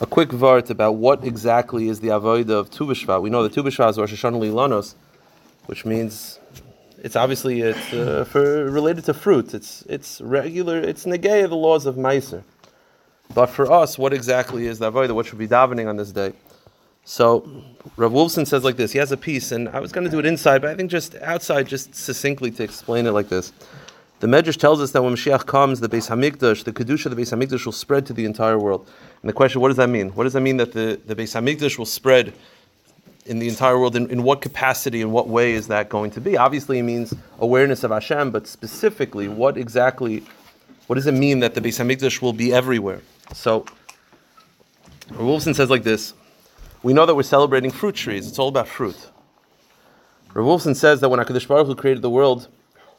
a quick vart about what exactly is the avodah of Tu B'Shvat. We know that Tu B'Shvat is Rosh Hashanah Lilanos, which means it's obviously it's uh, for related to fruit. It's it's regular. It's negay the laws of Meiser. But for us, what exactly is the avodah? What should be davening on this day? So Rav Wolfson says like this. He has a piece, and I was going to do it inside, but I think just outside, just succinctly to explain it like this. The Medrash tells us that when Mashiach comes, the Beis Hamikdash, the kedusha of the Beis Hamikdash will spread to the entire world. And the question, what does that mean? What does that mean that the, the Beis Hamikdash will spread in the entire world? In, in what capacity, in what way is that going to be? Obviously, it means awareness of Hashem, but specifically, what exactly, what does it mean that the Beis Hamikdash will be everywhere? So, Wolfson says like this: We know that we're celebrating fruit trees. It's all about fruit. Rav Wolfson says that when Hakadosh Baruch Hu created the world,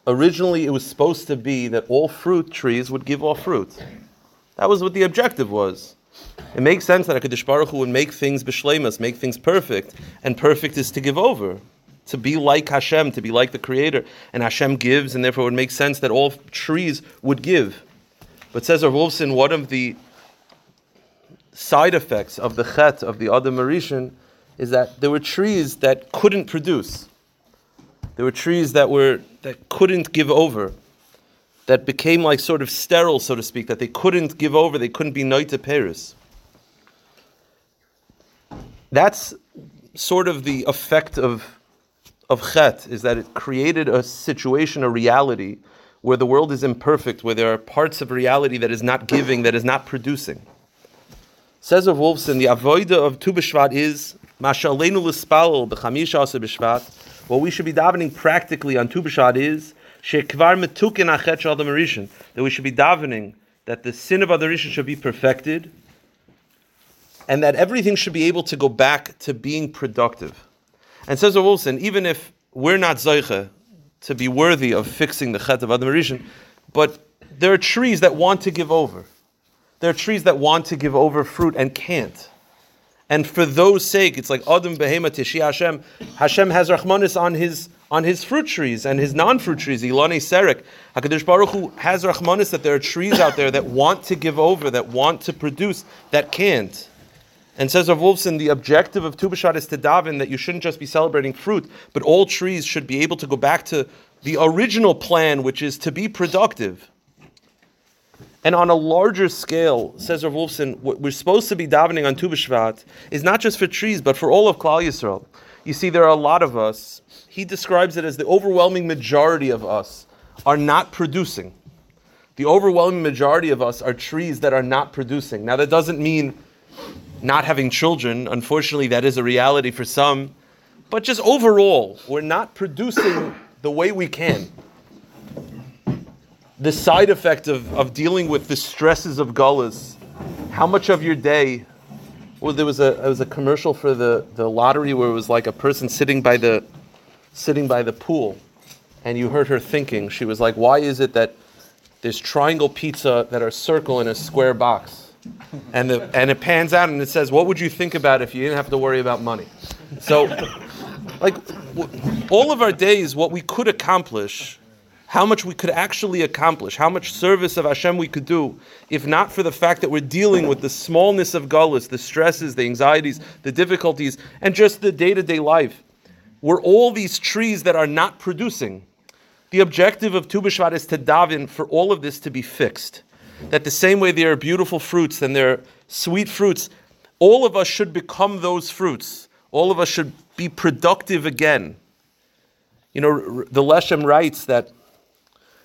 originally it was supposed to be that all fruit trees would give off fruit. That was what the objective was. It makes sense that HaKadosh Baruch Hu would make things b'shleimas, make things perfect, and perfect is to give over, to be like Hashem, to be like the Creator, and Hashem gives, and therefore it would make sense that all trees would give. But says Wolfson, one of the side effects of the chet of the Adam HaRishon is that there were trees that couldn't produce. There were trees that were that couldn't give over, that became like sort of sterile, so to speak, that they couldn't give over, they couldn't be noita Paris. That's sort of the effect of of Chet, is that it created a situation, a reality, where the world is imperfect, where there are parts of reality that is not giving, that is not producing. Says of Wolfson, the avoida of Tu B'Shvat is Mashalenu l'spalel b'chamisha asa b'Shvat, what we should be davening practically on Tu B'Shvat is shekvar metukin achet shal that we should be davening that the sin of Adam HaRishon should be perfected, and that everything should be able to go back to being productive. And says Wolfson, even if we're not zoiche to be worthy of fixing the chet of Adam Rishon, but there are trees that want to give over. There are trees that want to give over fruit and can't. And for those sake, it's like Adam Behema Tishi Hashem. Hashem has Rahmanis on his on his fruit trees and his non-fruit trees. Ilani Serek. Hakadosh Baruch Hu has Rahmanis that there are trees out there that want to give over, that want to produce, that can't. And says Rav Wolfson, the objective of Tu B'Shvat is to daven that you shouldn't just be celebrating fruit, but all trees should be able to go back to the original plan, which is to be productive. And on a larger scale, says Rav Wolfson, what we're supposed to be davening on Tu B'Shvat is not just for trees, but for all of Klal Yisrael. You see, there are a lot of us. He describes it as the overwhelming majority of us are not producing. The overwhelming majority of us are trees that are not producing. Now, that doesn't mean not having children. Unfortunately, that is a reality for some. But just overall, we're not producing the way we can the side effect of, of dealing with the stresses of gullus, how much of your day well there was a there was a commercial for the, the lottery where it was like a person sitting by the sitting by the pool and you heard her thinking. She was like why is it that there's triangle pizza that are circle in a square box? And the and it pans out and it says what would you think about if you didn't have to worry about money? So like all of our days what we could accomplish how much we could actually accomplish, how much service of Hashem we could do, if not for the fact that we're dealing with the smallness of gullus, the stresses, the anxieties, the difficulties, and just the day to day life. We're all these trees that are not producing. The objective of Tu B'Shvat is to daven for all of this to be fixed. That the same way there are beautiful fruits and there are sweet fruits, all of us should become those fruits. All of us should be productive again. You know, the Leshem writes that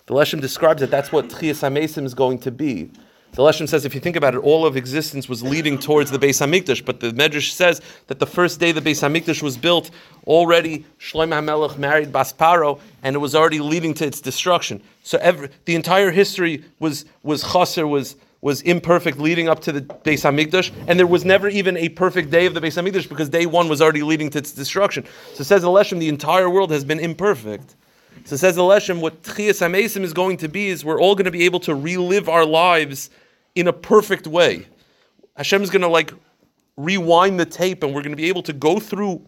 the Leshem describes that that's what Tchias HaMesim is going to be. The Leshem says, if you think about it, all of existence was leading towards the Beis Hamikdash. But the Medrash says that the first day the Beis Hamikdash was built, already Shlomo HaMelech married bas Paroh, and it was already leading to its destruction. So every, the entire history was was chaser, was was imperfect leading up to the Beis Hamikdash, and there was never even a perfect day of the Beis Hamikdash because day one was already leading to its destruction. So says the Leshem, the entire world has been imperfect. So says the Leshem, what Tchias HaMesim is going to be is we're all going to be able to relive our lives in a perfect way. Hashem is going to like rewind the tape and we're going to be able to go through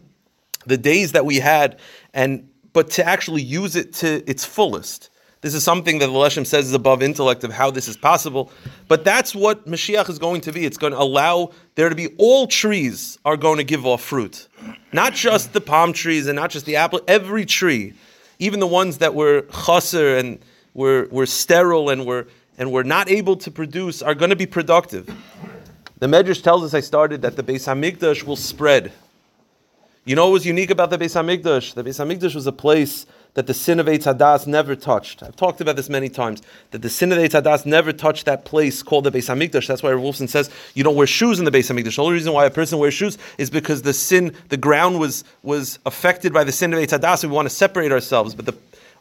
the days that we had and but to actually use it to its fullest This is something that the Leshem says is above intellect of how this is possible. But that's what Mashiach is going to be. It's going to allow there to be all trees are going to give off fruit. Not just the palm trees and not just the apple, every tree, even the ones that were chaser and were, were sterile and were, and were not able to produce are going to be productive. The Medrash tells us I started that the Beis Hamikdash will spread. You know what was unique about the Beis Hamikdash? The Beis Hamikdash was a place that the sin of Eitz Hadas never touched. I've talked about this many times. That the sin of Eitz Hadas never touched that place called the Beis Hamikdash. That's why Wolfson says you don't wear shoes in the Beis Hamikdash. The only reason why a person wears shoes is because the sin, the ground was was affected by the sin of Eitz Hadas. We want to separate ourselves. But the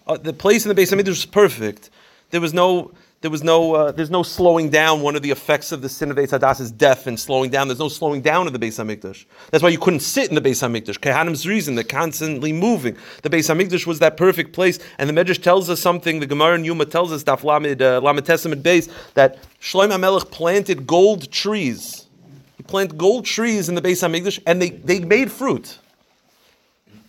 uh, the place in the Beis Hamikdash was perfect. There was no there was no, uh, there's no slowing down. One of the effects of the sin of Eitz Hadas is death and slowing down. There's no slowing down of the Beis Hamikdash. That's why you couldn't sit in the Beis Hamikdash. Kehanim's reason, they're constantly moving. The Beis Hamikdash was that perfect place. And the Medrash tells us something. The Gemara in Yoma tells us, Daf Lamed, uh, Lamed Tes amud beis, that Shlomo HaMelech planted gold trees. He planted gold trees in the Beis Hamikdash, and they, they made fruit.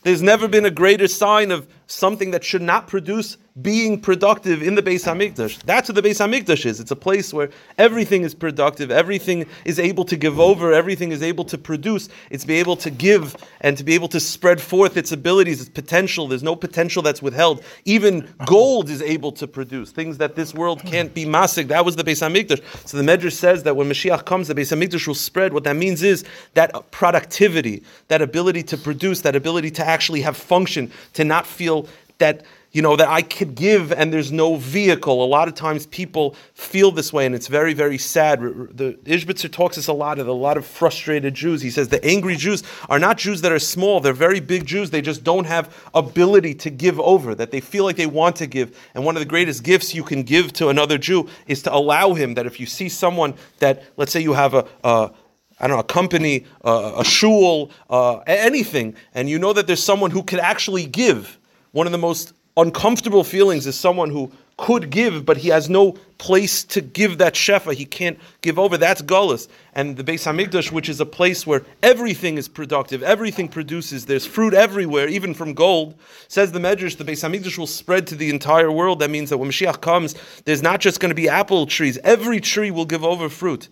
There's never been a greater sign of something that should not produce being productive in the Beis Hamikdash. That's what the Beis Hamikdash is. It's a place where everything is productive, everything is able to give over, everything is able to produce. It's be able to give and to be able to spread forth its abilities, its potential. There's no potential that's withheld. Even gold is able to produce things that this world can't be masig. That was the Beis Hamikdash. So the Medrash says that when Mashiach comes, the Beis Hamikdash will spread. What that means is that productivity, that ability to produce, that ability to actually have function, to not feel that you know that I could give and there's no vehicle. A lot of times people feel this way, and it's very, very sad. The Ishbitzer talks us a lot of a lot of frustrated Jews. He says the angry Jews are not Jews that are small; they're very big Jews. They just don't have ability to give over. That they feel like they want to give. And one of the greatest gifts you can give to another Jew is to allow him that if you see someone that, let's say, you have a, a I don't know, a company, uh, a shul, uh, anything, and you know that there's someone who could actually give. One of the most uncomfortable feelings is someone who could give, but he has no place to give that shefa. He can't give over. That's gullus. And the Beis Hamikdash, which is a place where everything is productive, everything produces. There's fruit everywhere, even from gold. Says the Medrash, the Beis Hamikdash will spread to the entire world. That means that when Mashiach comes, there's not just going to be apple trees. Every tree will give over fruit,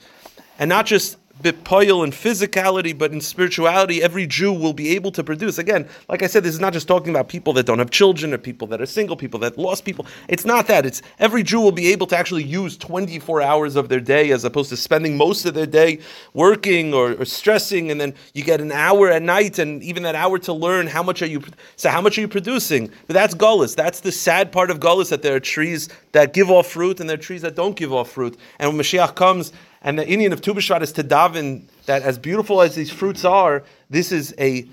and not just bipoil in physicality, but in spirituality, every Jew will be able to produce. Again, like I said, this is not just talking about people that don't have children or people that are single, people that lost people. It's not that. It's every Jew will be able to actually use 24 hours of their day as opposed to spending most of their day working or, or stressing, and then you get an hour at night and even that hour to learn how much are you. So how much are you producing? But that's gullus. That's the sad part of gullus that there are trees that give off fruit and there are trees that don't give off fruit. And when Mashiach comes and the Indian of Tu is to daven that as beautiful as these fruits are, this is a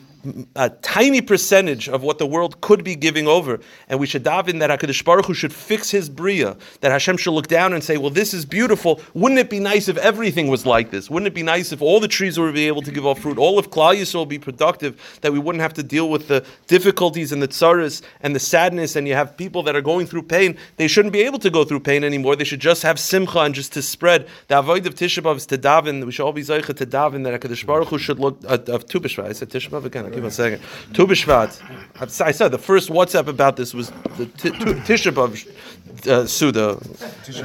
a tiny percentage of what the world could be giving over, and we should daven that Hakadosh Baruch Hu should fix His bria, that Hashem should look down and say, "Well, this is beautiful. Wouldn't it be nice if everything was like this? Wouldn't it be nice if all the trees be able to give off fruit, all of Klal Yisrael be productive, that we wouldn't have to deal with the difficulties and the tsaras and the sadness, and you have people that are going through pain. They shouldn't be able to go through pain anymore. They should just have simcha and just to spread the avoid of Tisha B'av is to daven. We should all be zeicha to daven that Hakadosh Baruch Hu should look uh, of Tu I said Tisha B'av again. Give a second. Tu B'Shvat. I said the first WhatsApp about this was the Tisha B'av uh, Suda.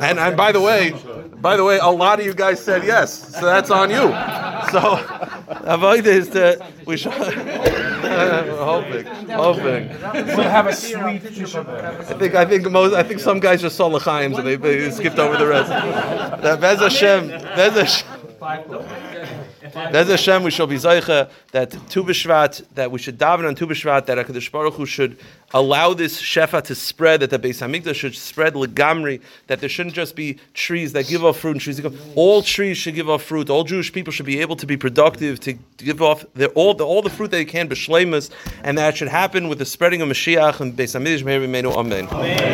And, and by the way, by the way, a lot of you guys said yes, so that's on you. So avoid is that we should. hoping, hoping. We'll have a sweet Tisha I think I think most I think some guys just saw L'chaim and they, they skipped over the rest. That Bez Hashem, Bez Hashem. Bez Hashem, we shall be Zaycha that Tu B'Shvat, that we should daven on Tu B'Shvat, that HaKadosh Baruch Hu should allow this Shefa to spread, that the Beis Hamikdash should spread Legamri, that there shouldn't just be trees that give off fruit and trees that give All trees should give off fruit. All Jewish people should be able to be productive, to give off their, all, the, all the fruit they can, B'Shlemas, and that should happen with the spreading of Mashiach and Beis Hamikdash. Amen.